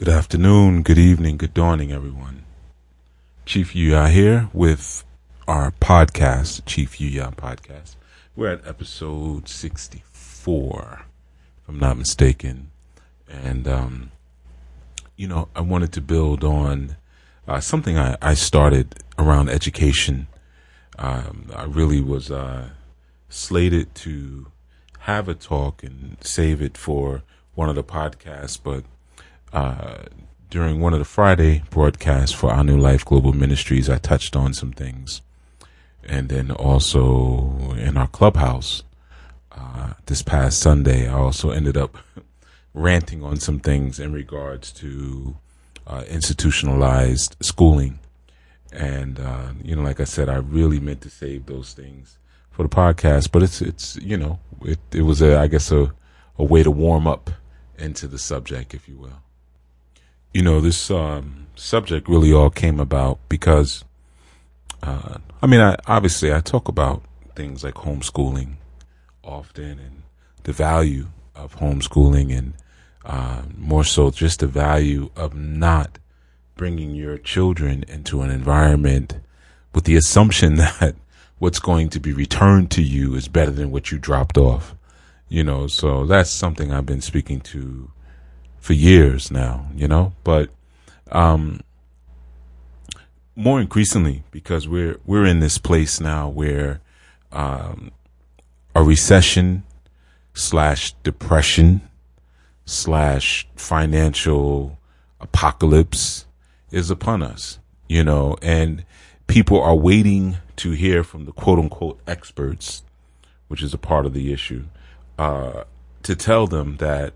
Good afternoon, good evening, good dawning, everyone. Chief Yuya here with our podcast, Chief Yuya Podcast. We're at episode 64, if I'm not mistaken. And, um, you know, I wanted to build on uh, something I, I started around education. Um, I really was uh, slated to have a talk and save it for one of the podcasts, but uh, during one of the Friday broadcasts for our New Life Global Ministries, I touched on some things. And then also in our clubhouse uh, this past Sunday, I also ended up ranting on some things in regards to uh, institutionalized schooling. And, uh, you know, like I said, I really meant to save those things for the podcast, but it's, it's, you know, it, it was a, I guess a, a way to warm up into the subject, if you will you know, this um, subject really all came about because, uh, I mean, I, obviously I talk about things like homeschooling often and the value of homeschooling and uh, more so just the value of not bringing your children into an environment with the assumption that what's going to be returned to you is better than what you dropped off. You know, so that's something I've been speaking to for years now, you know, but, um, more increasingly because we're, we're in this place now where, um, a recession slash depression slash financial apocalypse is upon us, you know, and people are waiting to hear from the quote unquote experts, which is a part of the issue, uh, to tell them that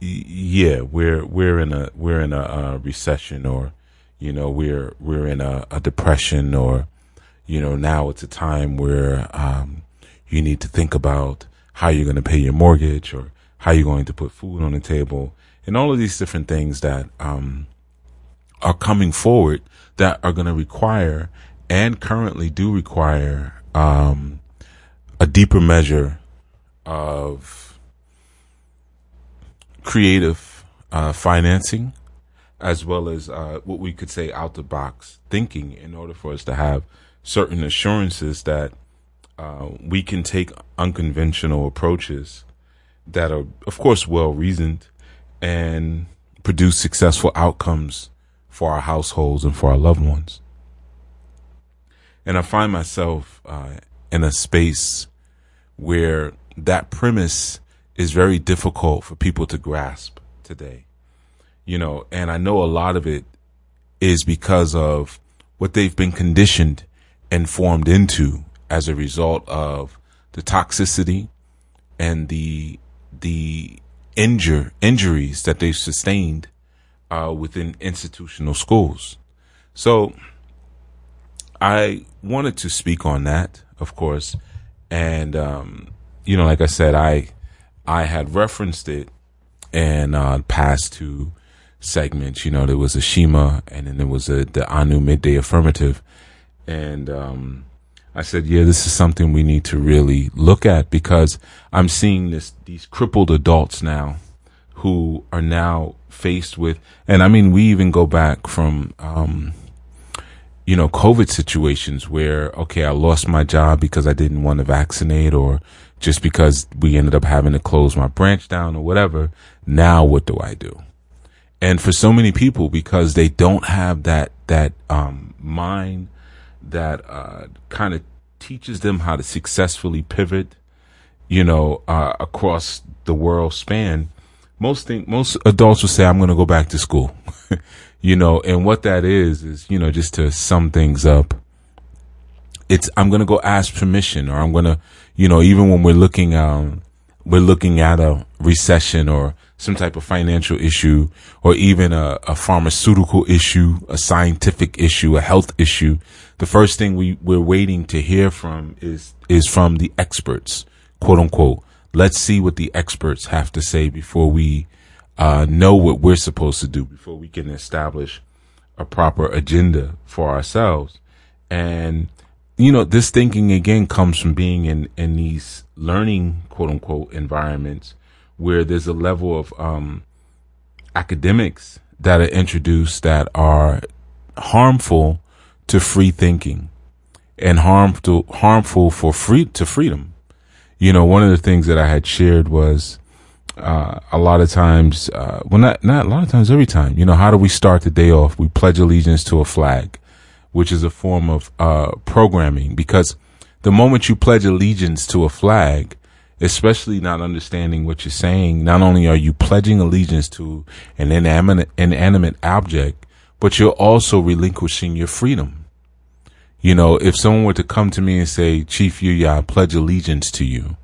yeah, we're we're in a we're in a, uh, recession, or you know, we're we're in a, a, depression, or you know, now it's a time where um, you need to think about how you're going to pay your mortgage, or how you're going to put food on the table, and all of these different things that um, are coming forward that are going to require and currently do require um, a deeper measure of creative uh, financing as well as uh, what we could say out the box thinking in order for us to have certain assurances that uh, we can take unconventional approaches that are, of course, well reasoned and produce successful outcomes for our households and for our loved ones. And I find myself uh, in a space where that premise is very difficult for people to grasp today. You know, and I know a lot of it is because of what they've been conditioned and formed into as a result of the toxicity and the the injure injuries that they've sustained uh, within institutional schools. So I wanted to speak on that, of course, and um, you know, like I said, I I had referenced it in uh, past two segments. You know, there was a Shema, and then there was a the Anu midday affirmative, and um, I said, yeah, this is something we need to really look at because I'm seeing this these crippled adults now who are now faced with, and I mean, we even go back from. Um, you know, COVID situations where, okay, I lost my job because I didn't want to vaccinate or just because we ended up having to close my branch down or whatever. Now what do I do? And for so many people, because they don't have that, that, um, mind that, uh, kind of teaches them how to successfully pivot, you know, uh, across the world span. Most think, most adults will say, I'm going to go back to school, you know, and what that is, is, you know, just to sum things up. It's, I'm going to go ask permission or I'm going to, you know, even when we're looking, um, we're looking at a recession or some type of financial issue or even a, a, pharmaceutical issue, a scientific issue, a health issue. The first thing we, we're waiting to hear from is, is from the experts, quote unquote. Let's see what the experts have to say before we, uh, know what we're supposed to do, before we can establish a proper agenda for ourselves. And you know, this thinking again comes from being in, in these learning quote unquote environments where there's a level of, um, academics that are introduced that are harmful to free thinking and harmful harmful for free to freedom. You know, one of the things that I had shared was uh, a lot of times, uh, well, not not a lot of times, every time. You know, how do we start the day off? We pledge allegiance to a flag, which is a form of uh, programming. Because the moment you pledge allegiance to a flag, especially not understanding what you're saying, not only are you pledging allegiance to an inanimate, inanimate object, but you're also relinquishing your freedom. You know, if someone were to come to me and say, Chief Yuya, I pledge allegiance to you,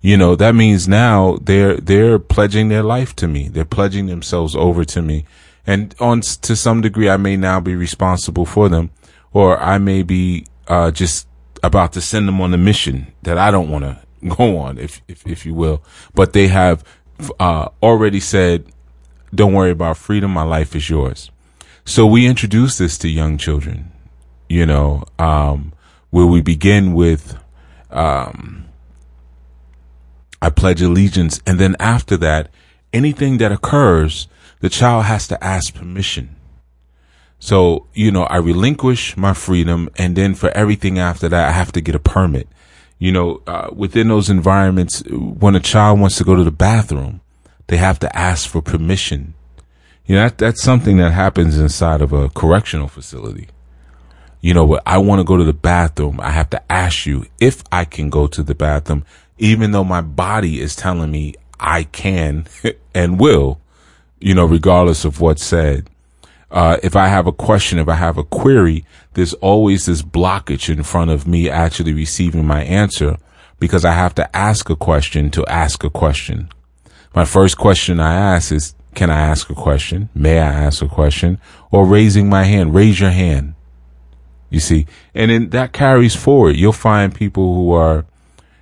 you know, that means now they're, they're pledging their life to me. They're pledging themselves over to me. And on, to some degree, I may now be responsible for them or I may be, uh, just about to send them on a mission that I don't want to go on, if, if, if you will. But they have, uh, already said, don't worry about freedom. My life is yours. So we introduce this to young children you know, um, where we begin with, um, I pledge allegiance. And then after that, anything that occurs, the child has to ask permission. So, you know, I relinquish my freedom. And then for everything after that, I have to get a permit. You know, uh, within those environments, when a child wants to go to the bathroom, they have to ask for permission. You know, that, that's something that happens inside of a correctional facility you know? I want to go to the bathroom. I have to ask you if I can go to the bathroom, even though my body is telling me I can and will, you know, regardless of what's said. Uh, if I have a question, if I have a query, there's always this blockage in front of me actually receiving my answer because I have to ask a question to ask a question. My first question I ask is, can I ask a question? May I ask a question? Or raising my hand, raise your hand. You see, and then that carries forward. You'll find people who are,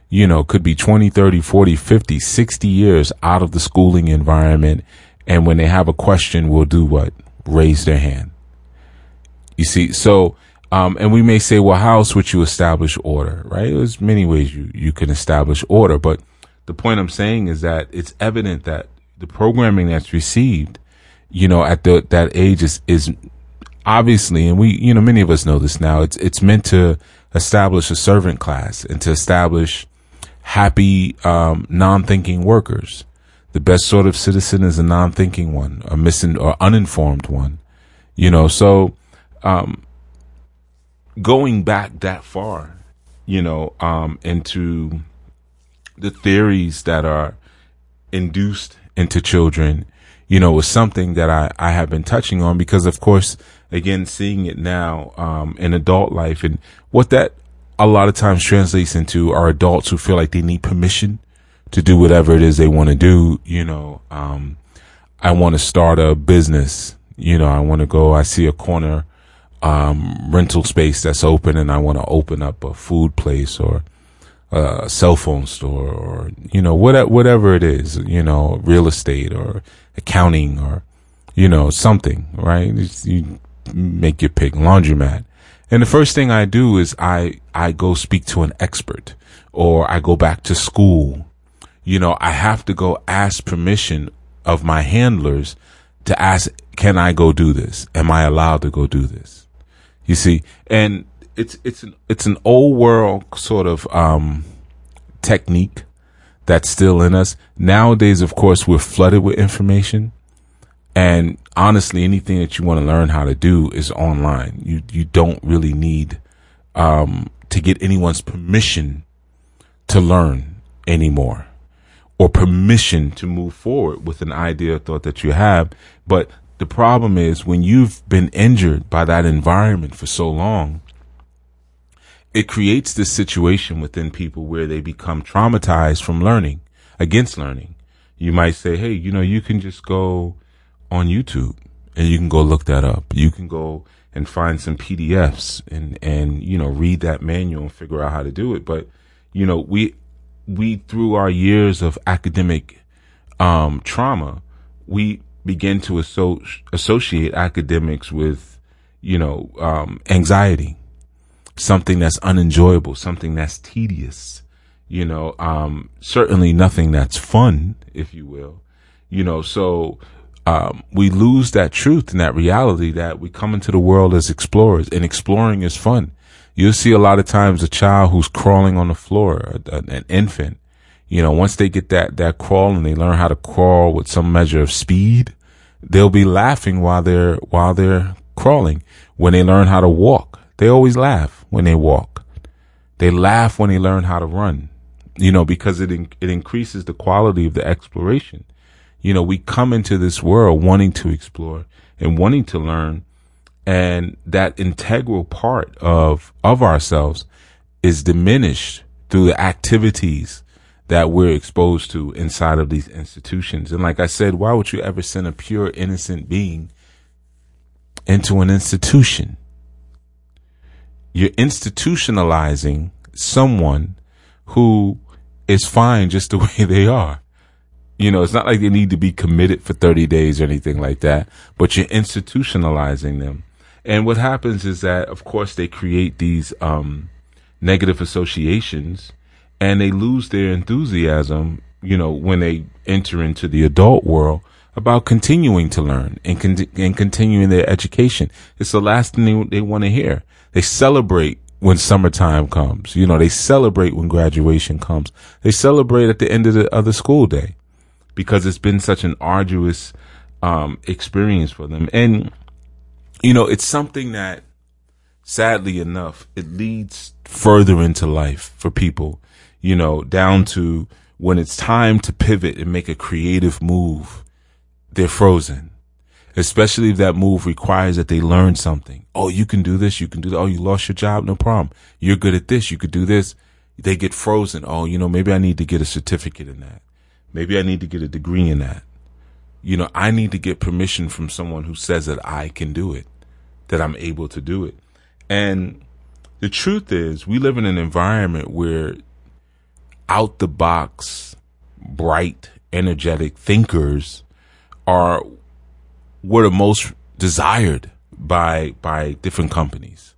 you know, could be 20, 30, 40, 50, 60 years out of the schooling environment. And when they have a question, we'll do what? Raise their hand. You see, so, um, and we may say, well, how else would you establish order, right? There's many ways you, you can establish order, but the point I'm saying is that it's evident that the programming that's received, you know, at the, that age is, is obviously, and we, you know, many of us know this now, it's, it's meant to establish a servant class and to establish happy, um, non-thinking workers. The best sort of citizen is a non-thinking one, a missing or uninformed one, you know, so, um, going back that far, you know, um, into the theories that are induced into children, you know, was something that I, I have been touching on because of course again, seeing it now, um, in adult life and what that a lot of times translates into are adults who feel like they need permission to do whatever it is they want to do. You know, um, I want to start a business. You know, I want to go, I see a corner, um, rental space that's open and I want to open up a food place or a cell phone store or, you know, whatever, whatever it is, you know, real estate or accounting or, you know, something, right? You make your pick, laundromat. And the first thing I do is I, I go speak to an expert or I go back to school. You know, I have to go ask permission of my handlers to ask, can I go do this? Am I allowed to go do this? You see, and it's, it's an, it's an old world sort of, um, technique that's still in us. Nowadays, of course, we're flooded with information. And honestly, anything that you want to learn how to do is online. You, you don't really need, um, to get anyone's permission to learn anymore or permission to move forward with an idea or thought that you have. But the problem is when you've been injured by that environment for so long, it creates this situation within people where they become traumatized from learning against learning. You might say, Hey, you know, you can just go on YouTube and you can go look that up. You can go and find some PDFs and, and, you know, read that manual and figure out how to do it. But, you know, we, we, through our years of academic, um, trauma, we begin to asso- associate academics with, you know, um, anxiety, something that's unenjoyable, something that's tedious, you know, um, certainly nothing that's fun, if you will, you know, so, um, we lose that truth and that reality that we come into the world as explorers and exploring is fun. You'll see a lot of times a child who's crawling on the floor, an infant, you know, once they get that, that crawl and they learn how to crawl with some measure of speed, they'll be laughing while they're, while they're crawling. When they learn how to walk, they always laugh when they walk. They laugh when they learn how to run, you know, because it, in, it increases the quality of the exploration. You know, we come into this world wanting to explore and wanting to learn. And that integral part of, of ourselves is diminished through the activities that we're exposed to inside of these institutions. And like I said, why would you ever send a pure, innocent being into an institution? You're institutionalizing someone who is fine just the way they are. You know, it's not like they need to be committed for 30 days or anything like that, but you're institutionalizing them. And what happens is that, of course, they create these um, negative associations and they lose their enthusiasm, you know, when they enter into the adult world about continuing to learn and, con- and continuing their education. It's the last thing they, they want to hear. They celebrate when summertime comes. You know, they celebrate when graduation comes. They celebrate at the end of the other school day because it's been such an arduous um, experience for them. And, you know, it's something that sadly enough, it leads further into life for people, you know, down to when it's time to pivot and make a creative move, they're frozen. Especially if that move requires that they learn something. Oh, you can do this. You can do that. Oh, you lost your job. No problem. You're good at this. You could do this. They get frozen. Oh, you know, maybe I need to get a certificate in that. Maybe I need to get a degree in that. You know, I need to get permission from someone who says that I can do it, that I'm able to do it. And the truth is, we live in an environment where out the box, bright, energetic thinkers are what are most desired by by different companies,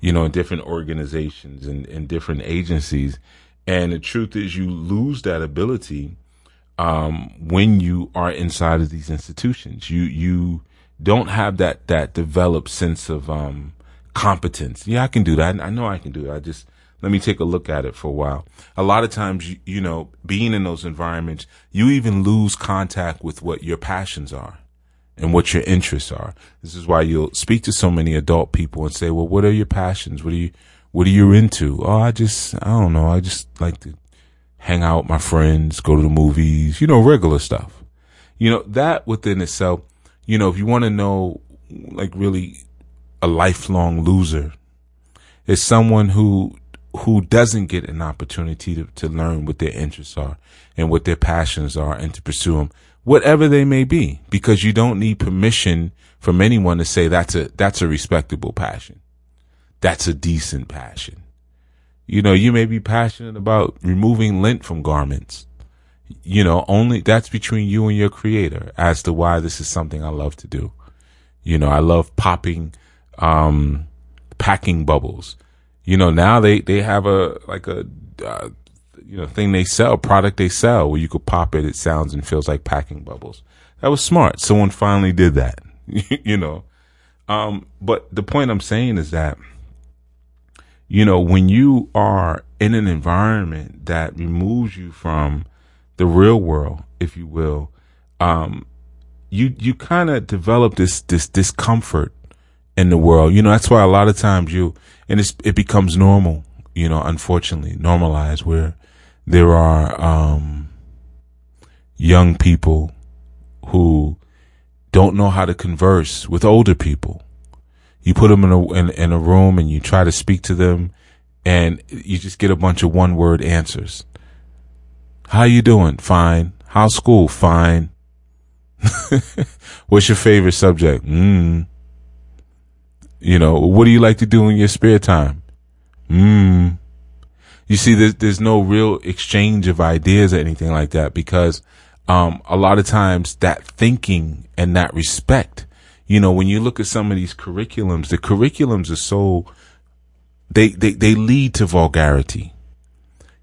you know, different organizations and, and different agencies. And the truth is, you lose that ability um, when you are inside of these institutions. You you don't have that that developed sense of um, competence. Yeah, I can do that. I know I can do it. I just let me take a look at it for a while. A lot of times, you, you know, being in those environments, you even lose contact with what your passions are and what your interests are. This is why you'll speak to so many adult people and say, "Well, what are your passions? What are you what are you into?" Oh, I just I don't know. I just like to hang out with my friends, go to the movies, you know, regular stuff. You know, that within itself, you know, if you want to know, like really a lifelong loser is someone who, who doesn't get an opportunity to, to learn what their interests are and what their passions are and to pursue them, whatever they may be, because you don't need permission from anyone to say that's a, that's a respectable passion. That's a decent passion. You know, you may be passionate about removing lint from garments. You know, only that's between you and your creator as to why this is something I love to do. You know, I love popping, um, packing bubbles. You know, now they, they have a, like a, uh, you know, thing they sell, product they sell where you could pop it. It sounds and feels like packing bubbles. That was smart. Someone finally did that, you know. Um, but the point I'm saying is that you know, when you are in an environment that removes you from the real world, if you will, um, you, you kind of develop this, this discomfort in the world. You know, that's why a lot of times you, and it's, it becomes normal, you know, unfortunately normalized where there are, um, young people who don't know how to converse with older people you put them in a in, in, a room and you try to speak to them and you just get a bunch of one word answers. How you doing? Fine. How's school? Fine. What's your favorite subject? Mm. you know what do you like to do in your spare time? Mm. you see there's, there's no real exchange of ideas or anything like that because um, a lot of times that thinking and that respect you know, when you look at some of these curriculums, the curriculums are so, they, they, they lead to vulgarity.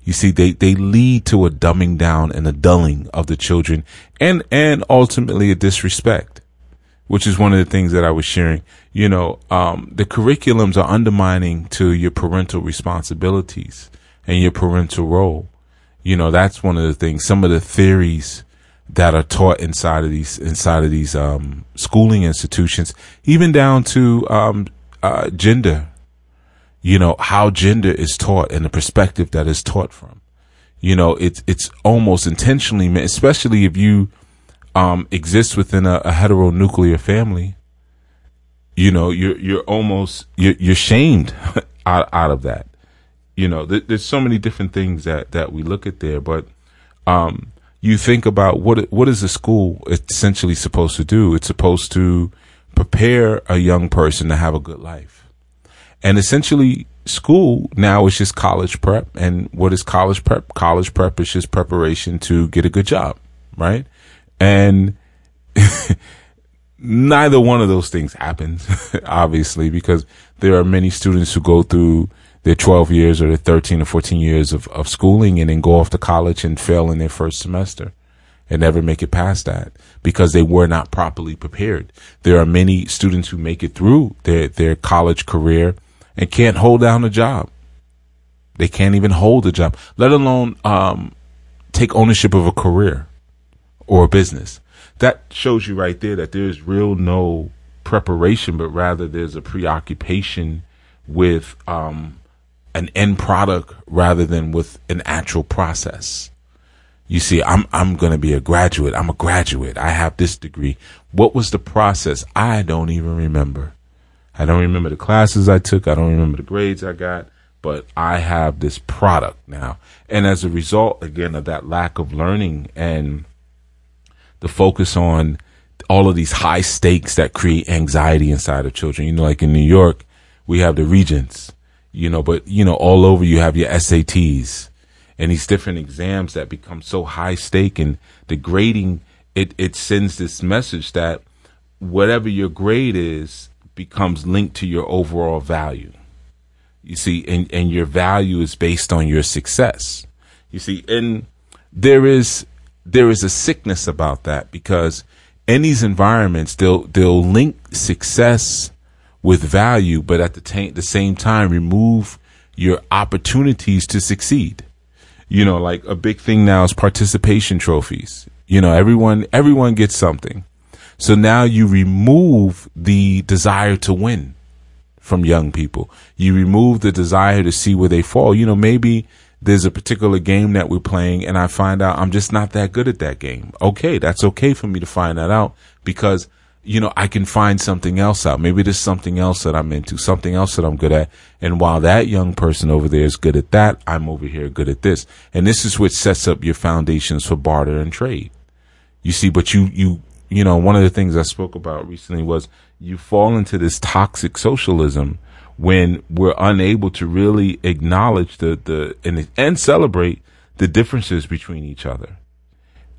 You see, they, they lead to a dumbing down and a dulling of the children and, and ultimately a disrespect, which is one of the things that I was sharing. You know, um, the curriculums are undermining to your parental responsibilities and your parental role. You know, that's one of the things, some of the theories that are taught inside of these, inside of these, um, schooling institutions, even down to, um, uh, gender you know, how gender is taught and the perspective that is taught from. You know, it's, it's almost intentionally, especially if you, um, exist within a, a heteronuclear family. You know, you're, you're almost, you're, you're shamed out, out of that. You know, th- there's so many different things that, that we look at there, but, um, you think about what, what is a school essentially supposed to do? It's supposed to prepare a young person to have a good life and essentially, school now is just college prep. And what is college prep? College prep is just preparation to get a good job, right? And neither one of those things happens, obviously, because there are many students who go through their 12 years or their 13 or 14 years of, of schooling and then go off to college and fail in their first semester and never make it past that because they were not properly prepared. There are many students who make it through their, their college career and can't hold down a job. They can't even hold a job, let alone um, take ownership of a career or a business. That shows you right there that there's real no preparation, but rather there's a preoccupation with um, an end product rather than with an actual process. You see, I'm I'm going to be a graduate. I'm a graduate. I have this degree. What was the process? I don't even remember. I don't remember the classes I took. I don't remember the grades I got, but I have this product now. And as a result, again, of that lack of learning and the focus on all of these high stakes that create anxiety inside of children, you know, like in New York, we have the regents, you know, but, you know, all over you have your SATs and these different exams that become so high stake and the grading, it, it sends this message that whatever your grade is, becomes linked to your overall value. You see, and, and your value is based on your success. You see, and there is there is a sickness about that because in these environments they'll they'll link success with value, but at the, the same time remove your opportunities to succeed. You know, like a big thing now is participation trophies. You know, everyone everyone gets something. So now you remove the desire to win from young people. You remove the desire to see where they fall. You know, maybe there's a particular game that we're playing and I find out I'm just not that good at that game. Okay, that's okay for me to find that out because you know, I can find something else out. Maybe there's something else that I'm into, something else that I'm good at. And while that young person over there is good at that, I'm over here good at this. And this is what sets up your foundations for barter and trade. You see, but you, you you know, one of the things I spoke about recently was you fall into this toxic socialism when we're unable to really acknowledge the, the, and, and celebrate the differences between each other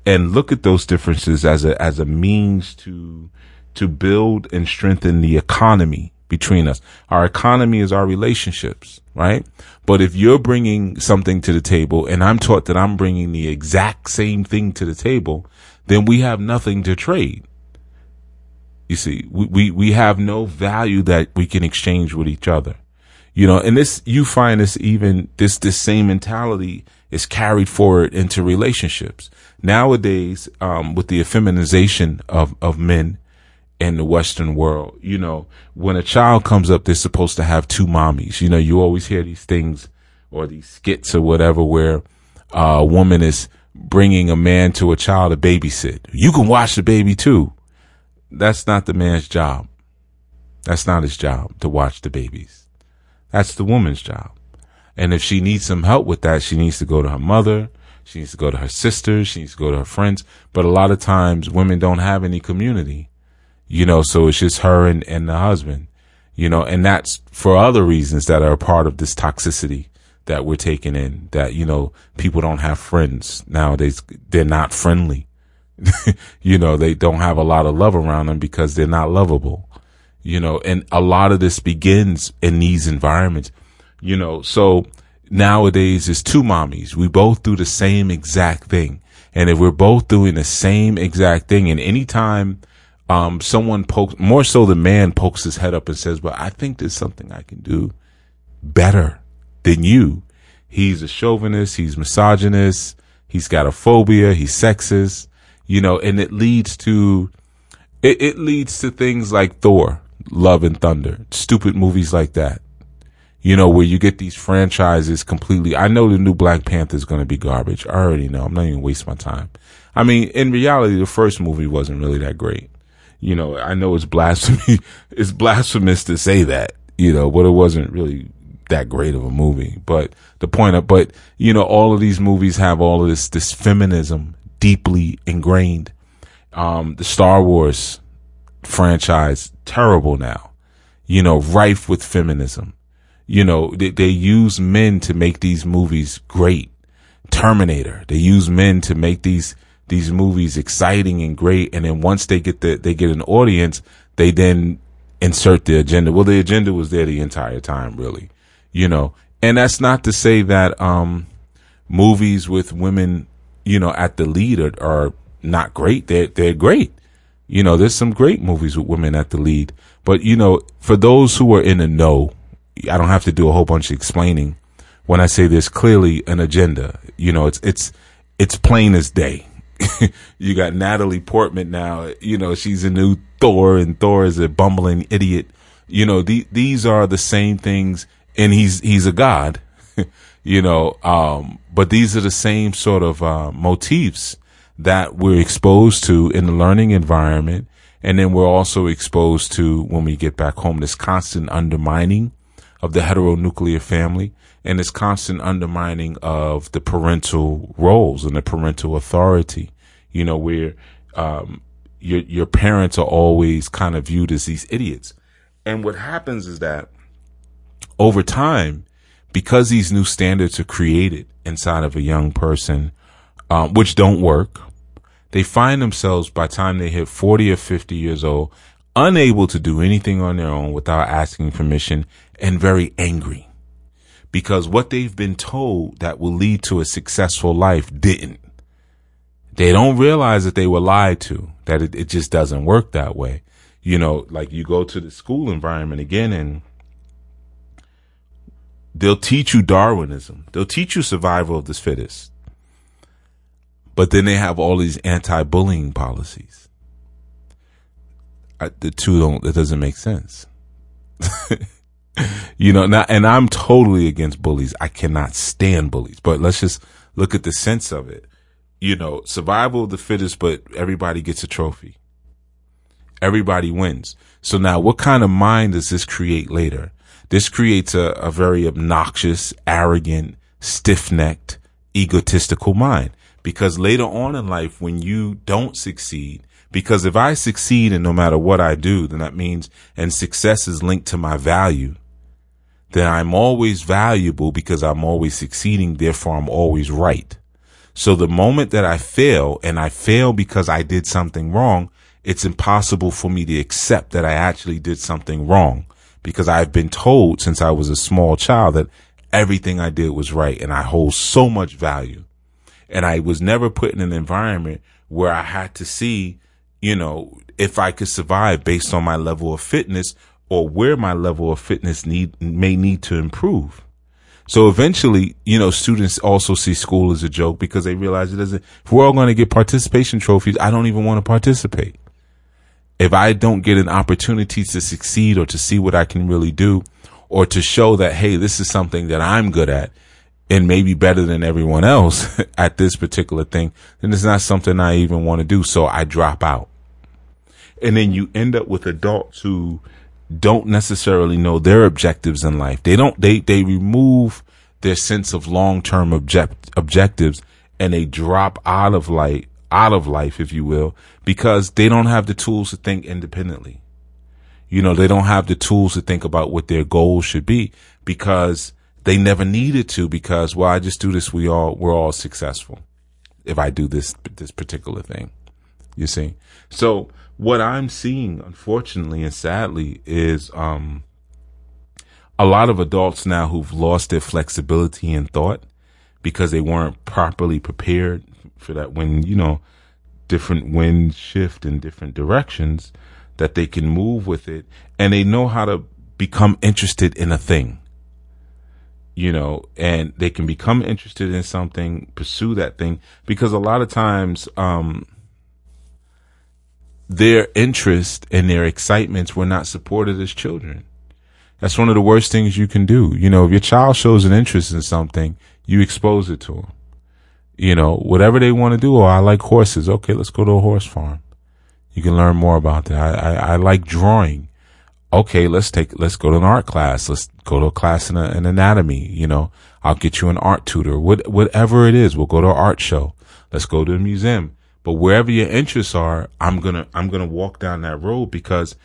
and look at those differences as a, as a means to, to build and strengthen the economy between us. Our economy is our relationships, right? But if you're bringing something to the table and I'm taught that I'm bringing the exact same thing to the table, then we have nothing to trade. You see, we, we, we have no value that we can exchange with each other. You know, and this, you find this even, this, this same mentality is carried forward into relationships. Nowadays, um, with the effeminization of, of men in the Western world, you know, when a child comes up, they're supposed to have two mommies. You know, you always hear these things or these skits or whatever where uh, a woman is bringing a man to a child to babysit. You can watch the baby too. That's not the man's job. That's not his job to watch the babies. That's the woman's job. And if she needs some help with that, she needs to go to her mother. She needs to go to her sisters. She needs to go to her friends. But a lot of times women don't have any community, you know, so it's just her and, and the husband, you know, and that's for other reasons that are a part of this toxicity that we're taking in that, you know, people don't have friends nowadays. They're not friendly. you know, they don't have a lot of love around them because they're not lovable, you know, and a lot of this begins in these environments, you know, so nowadays it's two mommies. We both do the same exact thing. And if we're both doing the same exact thing, and anytime um, someone pokes, more so the man pokes his head up and says, "Well, I think there's something I can do better than you." He's a chauvinist. He's misogynist. He's got a phobia. He's sexist. You know, and it leads to it, it leads to things like Thor, Love and Thunder, stupid movies like that you know, where you get these franchises completely. I know the new Black Panther is going to be garbage. I already know. I'm not even waste my time. I mean, in reality, the first movie wasn't really that great. You know, I know it's blasphemy. It's blasphemous to say that, you know, but it wasn't really that great of a movie. But the point of, but, you know, all of these movies have all of this, this feminism deeply ingrained. Um, the Star Wars franchise, terrible now, you know, rife with feminism you know, they, they use men to make these movies great. Terminator. They use men to make these these movies exciting and great. And then once they get the they get an audience, they then insert the agenda. Well, the agenda was there the entire time, really. You know, and that's not to say that um movies with women, you know, at the lead are, are not great. They're they're great. You know, there's some great movies with women at the lead. But you know, for those who are in the know, I don't have to do a whole bunch of explaining when I say there's clearly an agenda. You know, it's it's it's plain as day. you got Natalie Portman now. You know, she's a new Thor, and Thor is a bumbling idiot. You know, the, these are the same things, and he's he's a god. you know, um, but these are the same sort of uh, motifs that we're exposed to in the learning environment, and then we're also exposed to when we get back home. This constant undermining of the heteronuclear family and this constant undermining of the parental roles and the parental authority, you know, where, um, your, your parents are always kind of viewed as these idiots. And what happens is that over time, because these new standards are created inside of a young person, um, which don't work, they find themselves by the time they hit 40 or 50 years old, unable to do anything on their own without asking permission and very angry because what they've been told that will lead to a successful life didn't. They don't realize that they were lied to, that it, it just doesn't work that way. You know, like you go to the school environment again and they'll teach you Darwinism. They'll teach you survival of the fittest. But then they have all these anti-bullying policies. I, the two don't, it doesn't make sense. you know, now, and I'm totally against bullies. I cannot stand bullies, but let's just look at the sense of it. You know, survival of the fittest, but everybody gets a trophy. Everybody wins. So now what kind of mind does this create later? This creates a, a very obnoxious, arrogant, stiff necked, egotistical mind. Because later on in life, when you don't succeed, because if I succeed and no matter what I do, then that means, and success is linked to my value, then I'm always valuable because I'm always succeeding. Therefore, I'm always right. So the moment that I fail and I fail because I did something wrong, it's impossible for me to accept that I actually did something wrong because I've been told since I was a small child that everything I did was right and I hold so much value. And I was never put in an environment where I had to see, you know, if I could survive based on my level of fitness or where my level of fitness need may need to improve. So eventually, you know, students also see school as a joke because they realize it doesn't. If we're all going to get participation trophies, I don't even want to participate. If I don't get an opportunity to succeed or to see what I can really do, or to show that hey, this is something that I'm good at, and maybe better than everyone else at this particular thing, then it's not something I even want to do. So I drop out. And then you end up with adults who don't necessarily know their objectives in life. They don't, they, they remove their sense of long-term object, objectives and they drop out of life, out of life, if you will, because they don't have the tools to think independently. You know, they don't have the tools to think about what their goals should be because they never needed to because, well, I just do this. We all, we're all successful if I do this, this particular thing. You see? So what I'm seeing, unfortunately and sadly, is um, a lot of adults now who've lost their flexibility in thought because they weren't properly prepared for that when, you know, different winds shift in different directions, that they can move with it and they know how to become interested in a thing. You know, and they can become interested in something, pursue that thing, because a lot of times, um, their interest and their excitements were not supported as children. That's one of the worst things you can do. You know, if your child shows an interest in something, you expose it to them. You know, whatever they want to do. Oh, I like horses. Okay, let's go to a horse farm. You can learn more about that. I, I, I like drawing. Okay, let's take, let's go to an art class. Let's go to a class in a, an anatomy. You know, I'll get you an art tutor. What, whatever it is, we'll go to an art show. Let's go to a museum. But wherever your interests are, I'm gonna, I'm gonna walk down that road because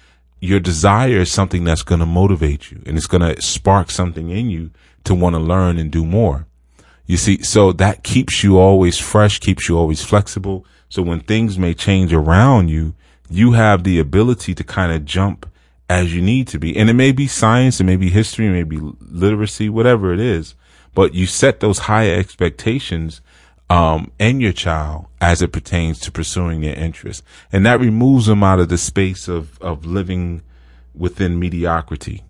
your desire is something that's gonna motivate you and it's gonna spark something in you to want to learn and do more. You see, so that keeps you always fresh, keeps you always flexible. So when things may change around you, you have the ability to kind of jump as you need to be. And it may be science, it may be history, it may be literacy, whatever it is, but you set those higher expectations um, and your child as it pertains to pursuing their interests. And that removes them out of the space of, of living within mediocrity.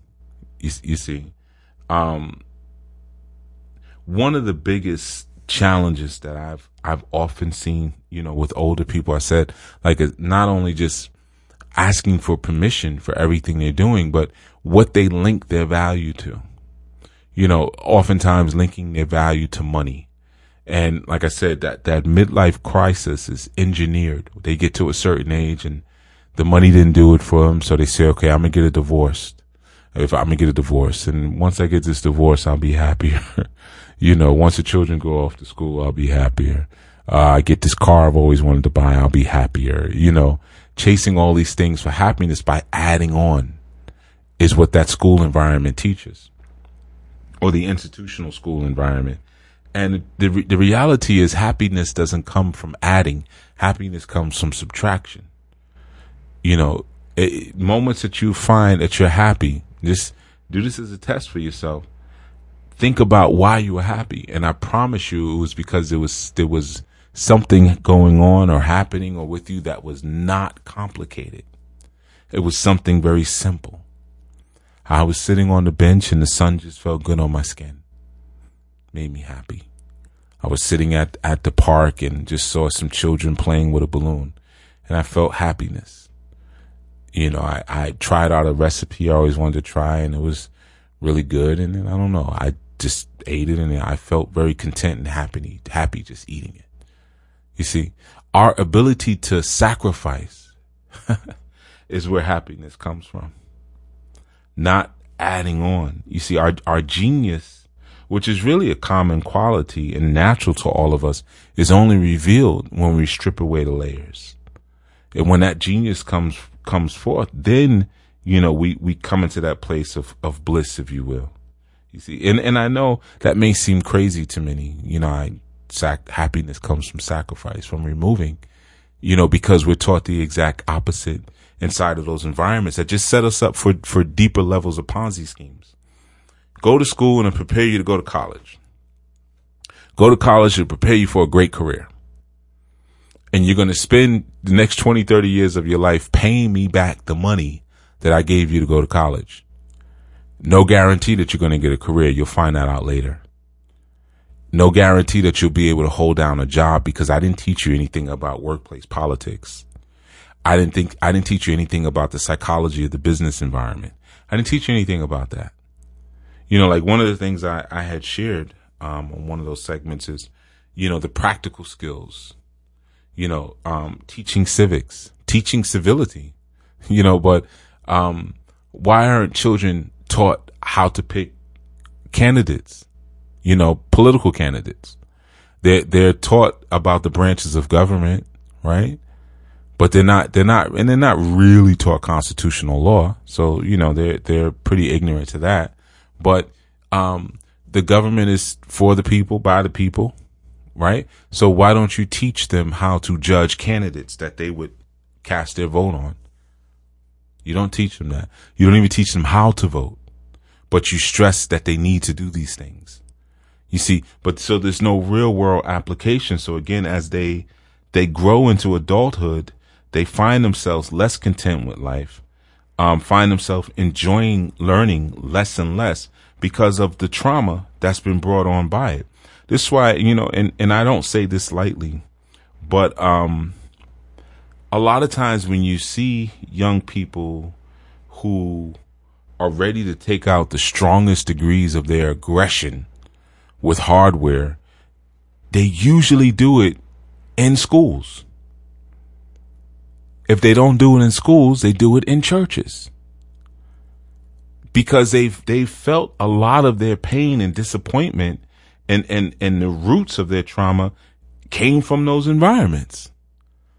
You, you see, um, one of the biggest challenges that I've I've often seen, you know, with older people, I said, like, not only just asking for permission for everything they're doing, but what they link their value to. You know, oftentimes linking their value to money. And like I said, that, that midlife crisis is engineered. They get to a certain age and the money didn't do it for them. So they say, okay, I'm going to get a divorce. If I'm going to get a divorce and once I get this divorce, I'll be happier. you know, once the children go off to school, I'll be happier. Uh, I get this car I've always wanted to buy. I'll be happier. You know, chasing all these things for happiness by adding on is what that school environment teaches or the institutional school environment. And the, the reality is happiness doesn't come from adding. Happiness comes from subtraction. You know, it, moments that you find that you're happy, just do this as a test for yourself think about why you were happy. And I promise you it was because there was, there was something going on or happening or with you that was not complicated. It was something very simple. I was sitting on the bench and the sun just felt good on my skin. Made me happy. I was sitting at, at the park and just saw some children playing with a balloon and I felt happiness. You know, I, I tried out a recipe I always wanted to try and it was really good. And I don't know, I just ate it and I felt very content and happy, happy just eating it. You see, our ability to sacrifice is where happiness comes from. Not adding on. You see, our, our genius, which is really a common quality and natural to all of us, is only revealed when we strip away the layers. And when that genius comes, comes forth, then, you know, we, we come into that place of, of bliss, if you will. You see, and, and I know that may seem crazy to many. You know, I, sac- happiness comes from sacrifice, from removing, you know, because we're taught the exact opposite inside of those environments that just set us up for, for deeper levels of Ponzi schemes. Go to school and prepare you to go to college. Go to college to prepare you for a great career. And you're going to spend the next 20, 30 years of your life paying me back the money that I gave you to go to college. No guarantee that you're going to get a career. You'll find that out later. No guarantee that you'll be able to hold down a job because I didn't teach you anything about workplace politics. I didn't think, I didn't teach you anything about the psychology of the business environment. I didn't teach you anything about that. You know, like one of the things I, I had shared, um, on one of those segments is, you know, the practical skills, you know, um, teaching civics, teaching civility, you know, but, um, why aren't children taught how to pick candidates, you know, political candidates. They're, they're taught about the branches of government, right? But they're not, they're not, and they're not really taught constitutional law. So, you know, they're, they're pretty ignorant to that. But, um, the government is for the people, by the people, right? So why don't you teach them how to judge candidates that they would cast their vote on? You don't teach them that. You don't even teach them how to vote. but you stress that they need to do these things. You see, but so there's no real world application. So again, as they, they grow into adulthood, they find themselves less content with life, um, find themselves enjoying learning less and less because of the trauma that's been brought on by it. This is why, you know, and, and I don't say this lightly, but, um, a lot of times when you see young people who are ready to take out the strongest degrees of their aggression with hardware, they usually do it in schools. If they don't do it in schools, they do it in churches. Because they've they've felt a lot of their pain and disappointment and, and, and the roots of their trauma came from those environments.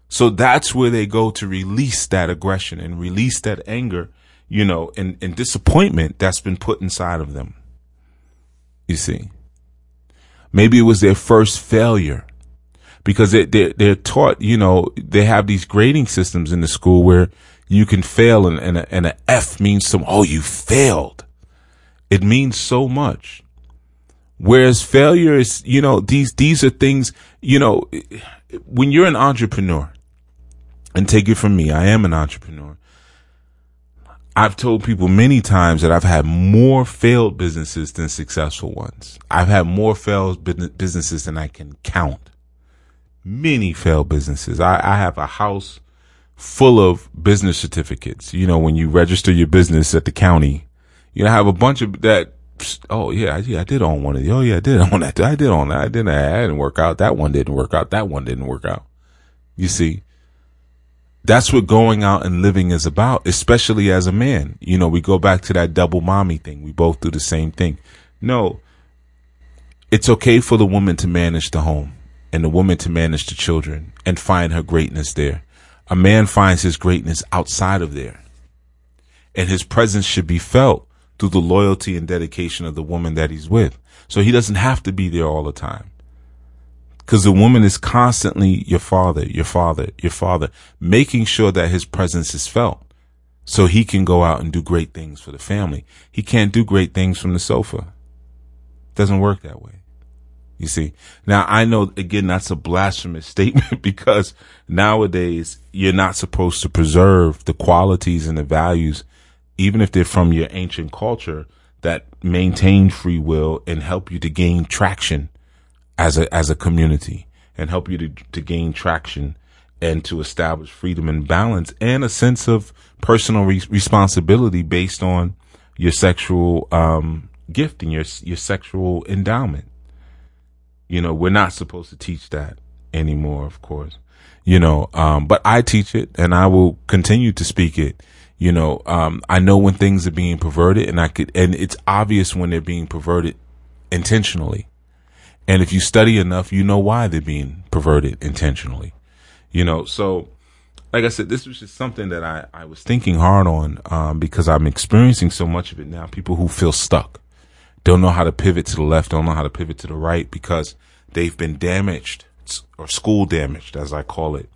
So that's where they go to release that aggression and release that anger, you know, and, and disappointment that's been put inside of them. You see, maybe it was their first failure because they, they're, they're taught, you know, they have these grading systems in the school where you can fail and, and, a, and a F means some, oh, you failed. It means so much. Whereas failure is, you know, these, these are things, you know, when you're an entrepreneur, and take it from me, I am an entrepreneur. I've told people many times that I've had more failed businesses than successful ones. I've had more failed businesses than I can count. Many failed businesses. I, I have a house full of business certificates. You know, when you register your business at the county, you know, I have a bunch of that. Oh yeah, yeah, I did own one of the. Oh yeah, I did own that. I did own that. I didn't. I didn't work out. That one didn't work out. That one didn't work out. You see, that's what going out and living is about, especially as a man. You know, we go back to that double mommy thing. We both do the same thing. No, it's okay for the woman to manage the home and the woman to manage the children and find her greatness there. A man finds his greatness outside of there. And his presence should be felt through the loyalty and dedication of the woman that he's with. So he doesn't have to be there all the time. Cause the woman is constantly your father, your father, your father, making sure that his presence is felt so he can go out and do great things for the family. He can't do great things from the sofa. Doesn't work that way. You see, now I know again, that's a blasphemous statement because nowadays you're not supposed to preserve the qualities and the values, even if they're from your ancient culture that maintain free will and help you to gain traction as a as a community and help you to to gain traction and to establish freedom and balance and a sense of personal re- responsibility based on your sexual um, gift and your your sexual endowment. You know, we're not supposed to teach that anymore, of course. You know, um, but I teach it and I will continue to speak it. You know, um, I know when things are being perverted and I could, and it's obvious when they're being perverted intentionally. And if you study enough, you know why they're being perverted intentionally. You know, so like I said, this was just something that I, I was thinking hard on um, because I'm experiencing so much of it now. People who feel stuck, don't know how to pivot to the left, don't know how to pivot to the right because they've been damaged or school damaged, as I call it.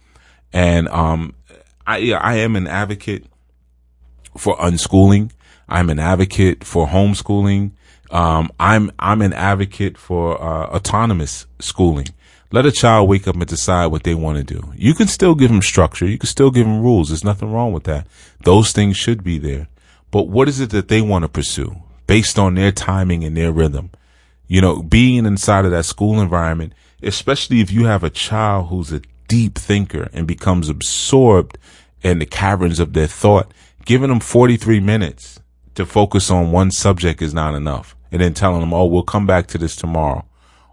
And um, I, yeah, I am an advocate for unschooling. I'm an advocate for homeschooling. Um, I'm I'm an advocate for uh, autonomous schooling. Let a child wake up and decide what they want to do. You can still give them structure. You can still give them rules. There's nothing wrong with that. Those things should be there. But what is it that they want to pursue based on their timing and their rhythm? You know, being inside of that school environment, especially if you have a child who's a deep thinker and becomes absorbed in the caverns of their thought, giving them 43 minutes to focus on one subject is not enough and then telling them, oh, we'll come back to this tomorrow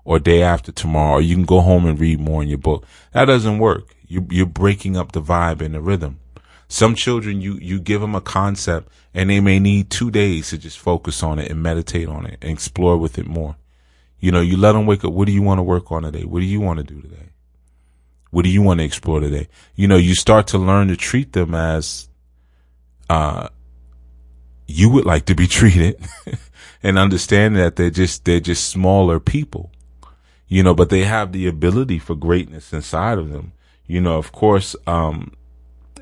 or day after tomorrow, or you can go home and read more in your book. That doesn't work. You, you're breaking up the vibe and the rhythm. Some children, you, you give them a concept and they may need two days to just focus on it and meditate on it and explore with it more. You know, you let them wake up. What do you want to work on today? What do you want to do today? What do you want to explore today? You know, you start to learn to treat them as, uh, you would like to be treated and understand that they're just they're just smaller people you know but they have the ability for greatness inside of them you know of course um,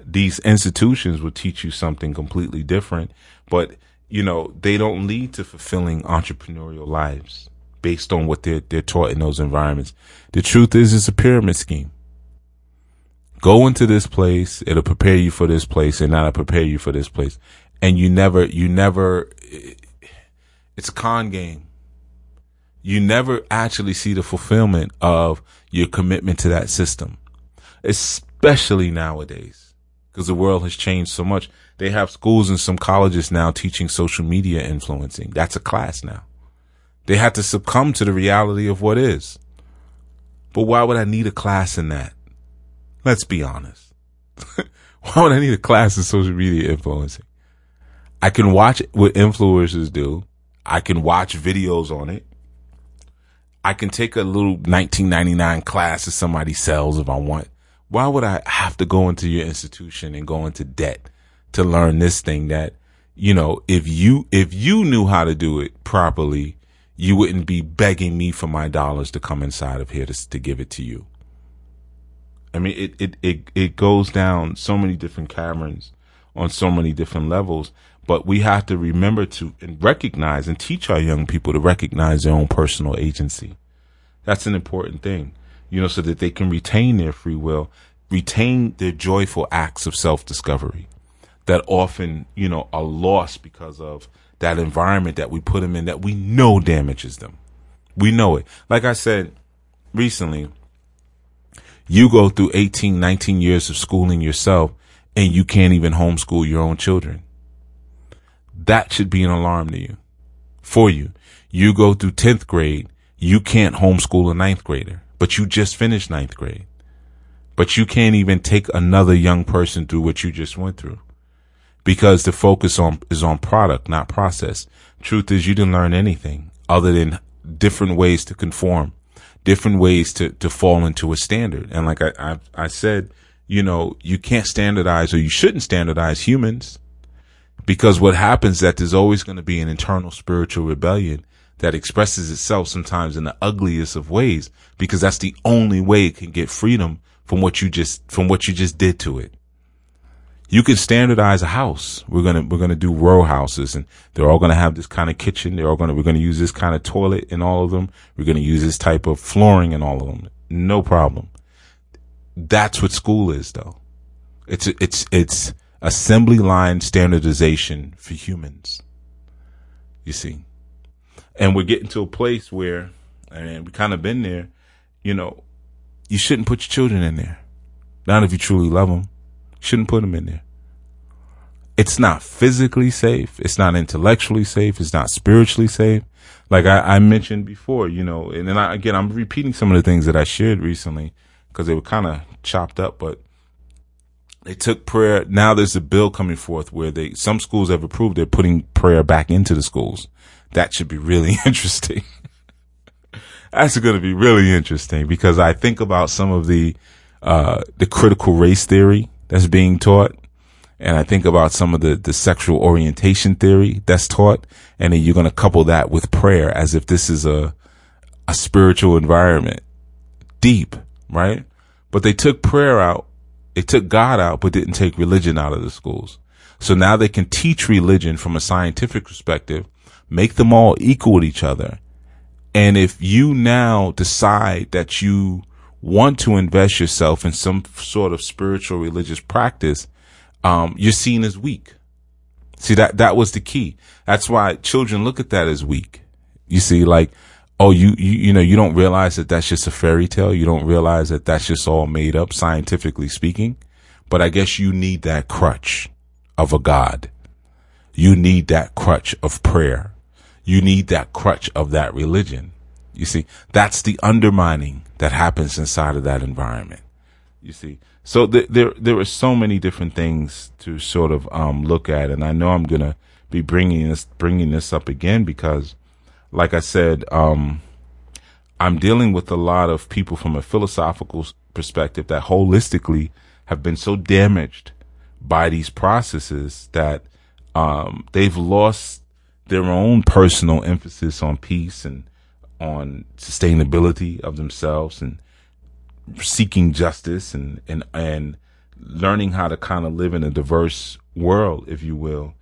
these institutions will teach you something completely different but you know, they don't lead to fulfilling entrepreneurial lives based on what they're, they're taught in those environments. The truth is, it's a pyramid scheme. Go into this place, it'll prepare you for this place, and that'll prepare you for this place. And you never, you never, it's a con game. You never actually see the fulfillment of your commitment to that system, especially nowadays, because the world has changed so much. They have schools and some colleges now teaching social media influencing. That's a class now. They have to succumb to the reality of what is. But why would I need a class in that? Let's be honest. why would I need a class in social media influencing? I can watch what influencers do. I can watch videos on it. I can take a little 1999 class that somebody sells if I want. Why would I have to go into your institution and go into debt to learn this thing that, you know, if you, if you knew how to do it properly, you wouldn't be begging me for my dollars to come inside of here to, to give it to you. I mean, it, it, it, it goes down so many different caverns on so many different levels, but we have to remember to recognize and teach our young people to recognize their own personal agency. That's an important thing, you know, so that they can retain their free will, retain their joyful acts of self discovery that often, you know, are lost because of that environment that we put them in that we know damages them. We know it. Like I said recently, you go through 18, 19 years of schooling yourself and you can't even homeschool your own children. That should be an alarm to you, for you. You go through 10th grade, you can't homeschool a ninth grader, but you just finished ninth grade. But you can't even take another young person through what you just went through because the focus on is on product, not process. Truth is, you didn't learn anything other than different ways to conform, different ways to to fall into a standard. And like I I, I said, you know, you can't standardize or you shouldn't standardize humans because what happens that there's always going to be an internal spiritual rebellion that expresses itself sometimes in the ugliest of ways because that's the only way it can get freedom from what you just from what you just did to it you can standardize a house. We're gonna we're gonna do row houses, and they're all gonna have this kind of kitchen. They're all gonna we're gonna use this kind of toilet in all of them. We're gonna use this type of flooring in all of them. No problem. That's what school is, though. It's it's it's assembly line standardization for humans. You see, and we're getting to a place where, and we kind of been there. You know, you shouldn't put your children in there, not if you truly love them Shouldn't put them in there. It's not physically safe. It's not intellectually safe. It's not spiritually safe. Like I, I mentioned before, you know, and then I, again, I'm repeating some of the things that I shared recently because they were kind of chopped up, but they took prayer. Now there's a bill coming forth where they, some schools have approved they're putting prayer back into the schools. That should be really interesting. That's going to be really interesting because I think about some of the, uh, the critical race theory that's being taught. And I think about some of the, the sexual orientation theory that's taught. And then you're going to couple that with prayer as if this is a, a spiritual environment. Deep, right? But they took prayer out. They took God out, but didn't take religion out of the schools. So now they can teach religion from a scientific perspective, make them all equal with each other. And if you now decide that you want to invest yourself in some sort of spiritual religious practice, um, you're seen as weak. See that that was the key. That's why children look at that as weak. You see, like, oh, you you you know, you don't realize that that's just a fairy tale. You don't realize that that's just all made up, scientifically speaking. But I guess you need that crutch of a God. You need that crutch of prayer. You need that crutch of that religion. You see, that's the undermining that happens inside of that environment. You see, so th- there there are so many different things to sort of um, look at, and I know I'm gonna be bringing this bringing this up again because, like I said, um, I'm dealing with a lot of people from a philosophical perspective that holistically have been so damaged by these processes that um, they've lost their own personal emphasis on peace and on sustainability of themselves and seeking justice and, and, and learning how to kind of live in a diverse world, if you will.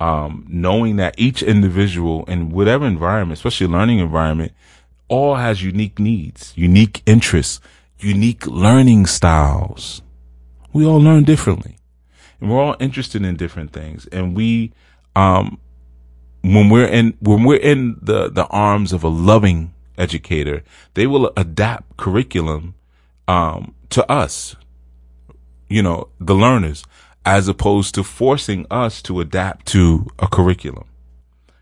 um, knowing that each individual in whatever environment, especially learning environment, all has unique needs, unique interests, unique learning styles. We all learn differently and we're all interested in different things. And we, um, when we're in, when we're in the, the arms of a loving educator, they will adapt curriculum, um, to us, you know, the learners, as opposed to forcing us to adapt to a curriculum.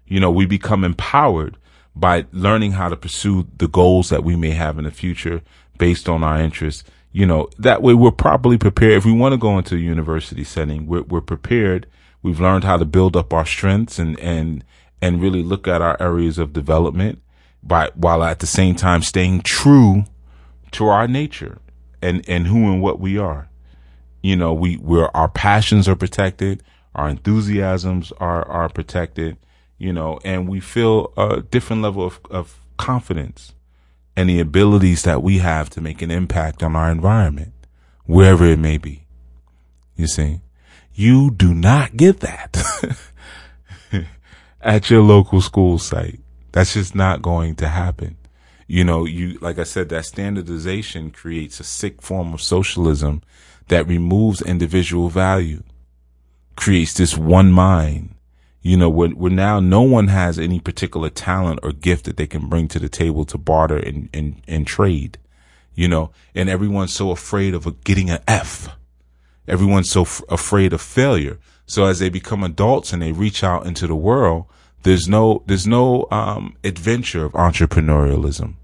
You know, we become empowered by learning how to pursue the goals that we may have in the future based on our interests. You know, that way we're properly prepared. If we want to go into a university setting, we're, we're prepared. We've learned how to build up our strengths and, and, and really look at our areas of development by, while at the same time staying true to our nature and, and who and what we are. You know, we, we're, our passions are protected. Our enthusiasms are, are protected you know, and we feel a different level of, of confidence and the abilities that we have to make an impact on our environment, wherever it may be. You see, you do not get that at your local school site. That's just not going to happen. You know, you, like I said, that standardization creates a sick form of socialism that removes individual value, creates this one mind, you know, we're, we're now, no one has any particular talent or gift that they can bring to the table to barter and, and, and trade, you know, and everyone's so afraid of getting an F. Everyone's so f- afraid of failure. So as they become adults and they reach out into the world, there's no, there's no, um, adventure of entrepreneurialism.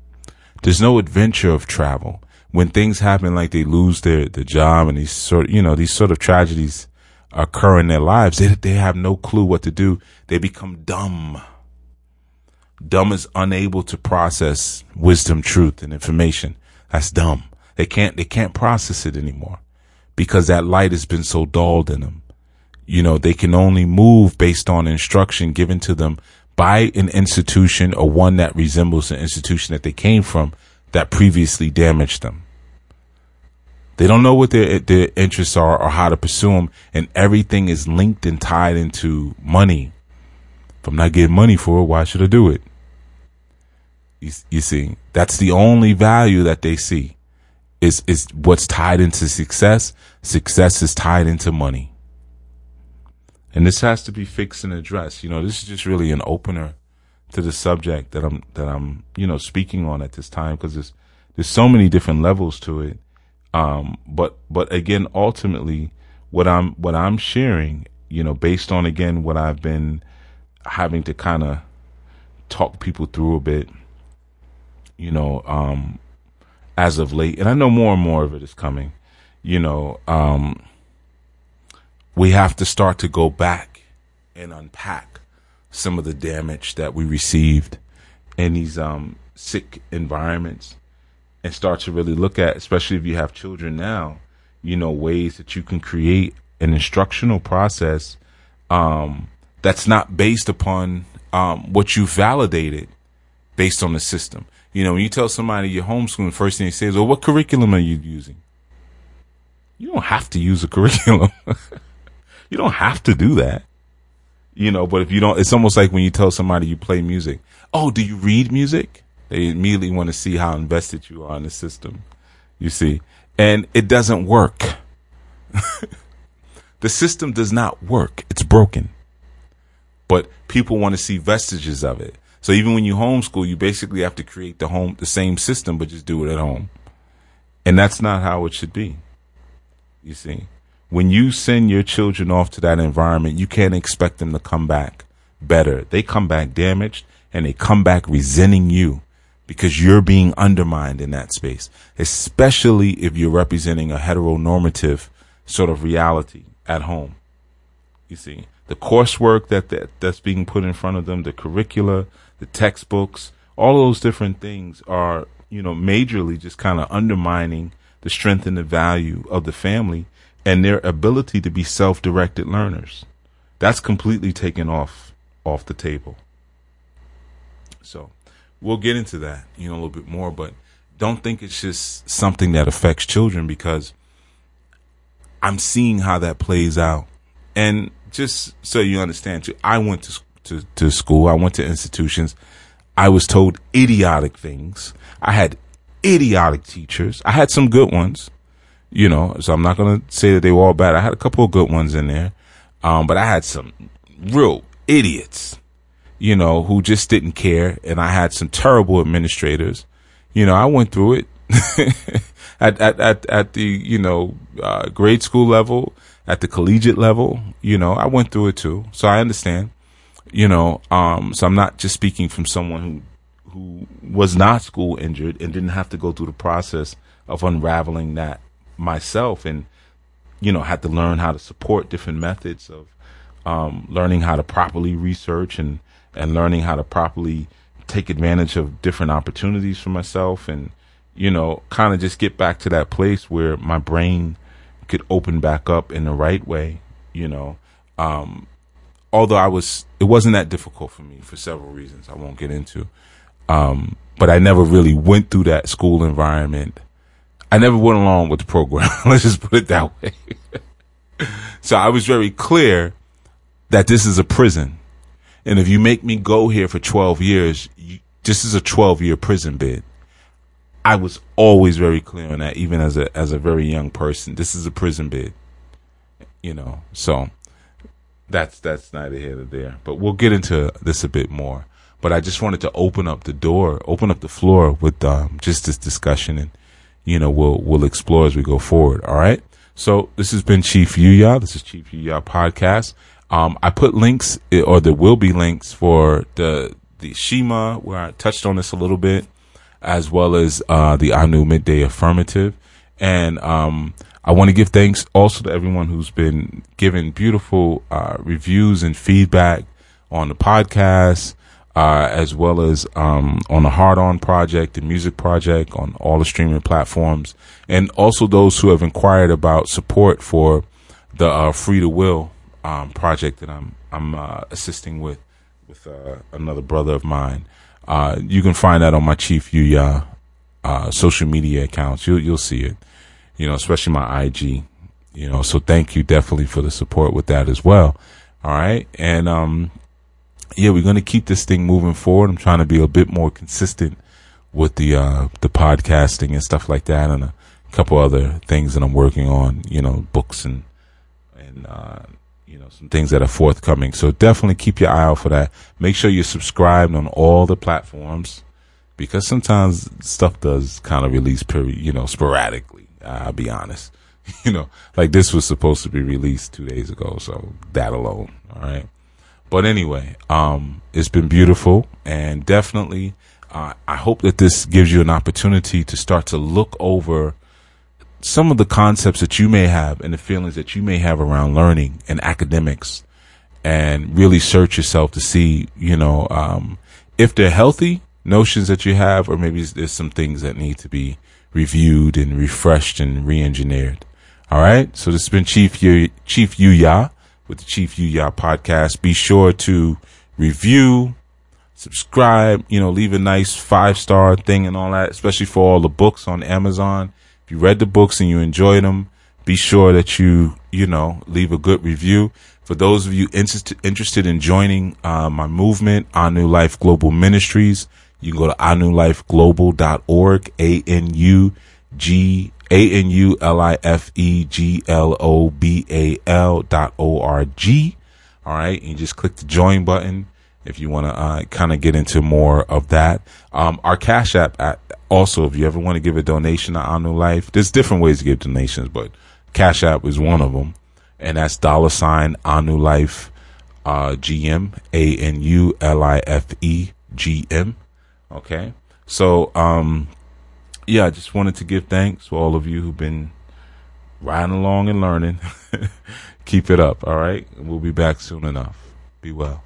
There's no adventure of travel. When things happen like they lose their, their job and these sort, you know, these sort of tragedies occur in their lives, they, they have no clue what to do. They become dumb. Dumb is unable to process wisdom, truth, and information. That's dumb. They can't, they can't process it anymore because that light has been so dulled in them. You know, they can only move based on instruction given to them by an institution or one that resembles the institution that they came from that previously damaged them. They don't know what their their interests are or how to pursue them, and everything is linked and tied into money. If I'm not getting money for it, why should I do it? You, you see, that's the only value that they see. Is is what's tied into success. Success is tied into money, and this has to be fixed and addressed. You know, this is just really an opener to the subject that I'm that I'm you know speaking on at this time because there's there's so many different levels to it um, but but again, ultimately, what I'm what I'm sharing, you know, based on again what I've been having to kind of talk people through a bit, you know, um, as of late, and I know more and more of it is coming. You know, um, we have to start to go back and unpack some of the damage that we received in these um, sick environments and start to really look at, especially if you have children now, you know, ways that you can create an instructional process um, that's not based upon um, what you validated based on the system. You know, when you tell somebody you're homeschooling, first thing they say is, well, what curriculum are you using? You don't have to use a curriculum. you don't have to do that. You know, but if you don't, it's almost like when you tell somebody you play music. Oh, do you read music? They immediately want to see how invested you are in the system. You see, and it doesn't work. the system does not work. It's broken. But people want to see vestiges of it. So even when you homeschool, you basically have to create the home, the same system, but just do it at home. And that's not how it should be. You see, when you send your children off to that environment, you can't expect them to come back better. They come back damaged and they come back resenting you because you're being undermined in that space, especially if you're representing a heteronormative sort of reality at home. You see, the coursework that, that that's being put in front of them, the curricula, the textbooks, all those different things are, you know, majorly just kind of undermining the strength and the value of the family and their ability to be self-directed learners. That's completely taken off off the table. So, we'll get into that, you know, a little bit more, but don't think it's just something that affects children because I'm seeing how that plays out. And just so you understand too, I went to, to, to school. I went to institutions. I was told idiotic things. I had idiotic teachers. I had some good ones, you know, so I'm not going to say that they were all bad. I had a couple of good ones in there. Um, but I had some real idiots, you know, who just didn't care. And I had some terrible administrators. You know, I went through it at, at, at, at the, you know, uh, grade school level, at the collegiate level, you know, I went through it too. So I understand, you know, um, so I'm not just speaking from someone who who was not school injured and didn't have to go through the process of unraveling that myself and you know had to learn how to support different methods of um, learning how to properly research and and learning how to properly take advantage of different opportunities for myself and you know kind of just get back to that place where my brain could open back up in the right way you know um, although I was it wasn't that difficult for me for several reasons I won't get into um, but I never really went through that school environment. I never went along with the program. Let's just put it that way. so I was very clear that this is a prison. And if you make me go here for 12 years, you, this is a 12 year prison bid. I was always very clear on that, even as a, as a very young person. This is a prison bid, you know, so that's, that's neither here nor there, but we'll get into this a bit more but I just wanted to open up the door, open up the floor with um, just this discussion, and you know we'll we'll explore as we go forward. All right. So this has been Chief Yuya. This is Chief Yuya podcast. Um, I put links, or there will be links for the the Shema, where I touched on this a little bit, as well as uh, the Anu Midday Affirmative, and um, I want to give thanks also to everyone who's been giving beautiful uh, reviews and feedback on the podcast uh, as well as um, on the Hard On project, the music project, on all the streaming platforms, and also those who have inquired about support for the uh, Free to Will um, project that I'm I'm uh, assisting with with uh, another brother of mine. Uh, you can find that on my Chief Yuya uh, social media accounts. You'll you'll see it, you know, especially my IG. You know, so thank you definitely for the support with that as well. All right, and um, yeah, we're going to keep this thing moving forward. I'm trying to be a bit more consistent with the uh, the podcasting and stuff like that, and a couple other things that I'm working on. You know, books and and uh, you know some things that are forthcoming. So definitely keep your eye out for that. Make sure you're subscribed on all the platforms because sometimes stuff does kind of release, period, you know, sporadically. I'll be honest. You know, like this was supposed to be released two days ago, so that alone. All right. But anyway, um, it's been beautiful and definitely, uh, I hope that this gives you an opportunity to start to look over some of the concepts that you may have and the feelings that you may have around learning and academics and really search yourself to see, you know, um, if they're healthy notions that you have, or maybe there's some things that need to be reviewed and refreshed and re-engineered. All right. So this has been Chief Yu, Chief Yuya with the Chief Yuya podcast. Be sure to review, subscribe, you know, leave a nice five star thing and all that, especially for all the books on Amazon. If you read the books and you enjoyed them, be sure that you, you know, leave a good review. For those of you interested, in joining uh, my movement, Anu Life Global Ministries, you can go to anulifeglobal.org, A-N-U-G a N U L I F E G L O B A L dot O R G. All right. You just click the join button if you want to uh, kind of get into more of that. Um, our Cash App at, also, if you ever want to give a donation to Anu Life, there's different ways to give donations, but Cash App is one of them. And that's dollar sign Anu Life uh, GM, A N U L I F E G M. Okay. So, um, yeah, I just wanted to give thanks for all of you who've been riding along and learning. Keep it up, all right? We'll be back soon enough. Be well.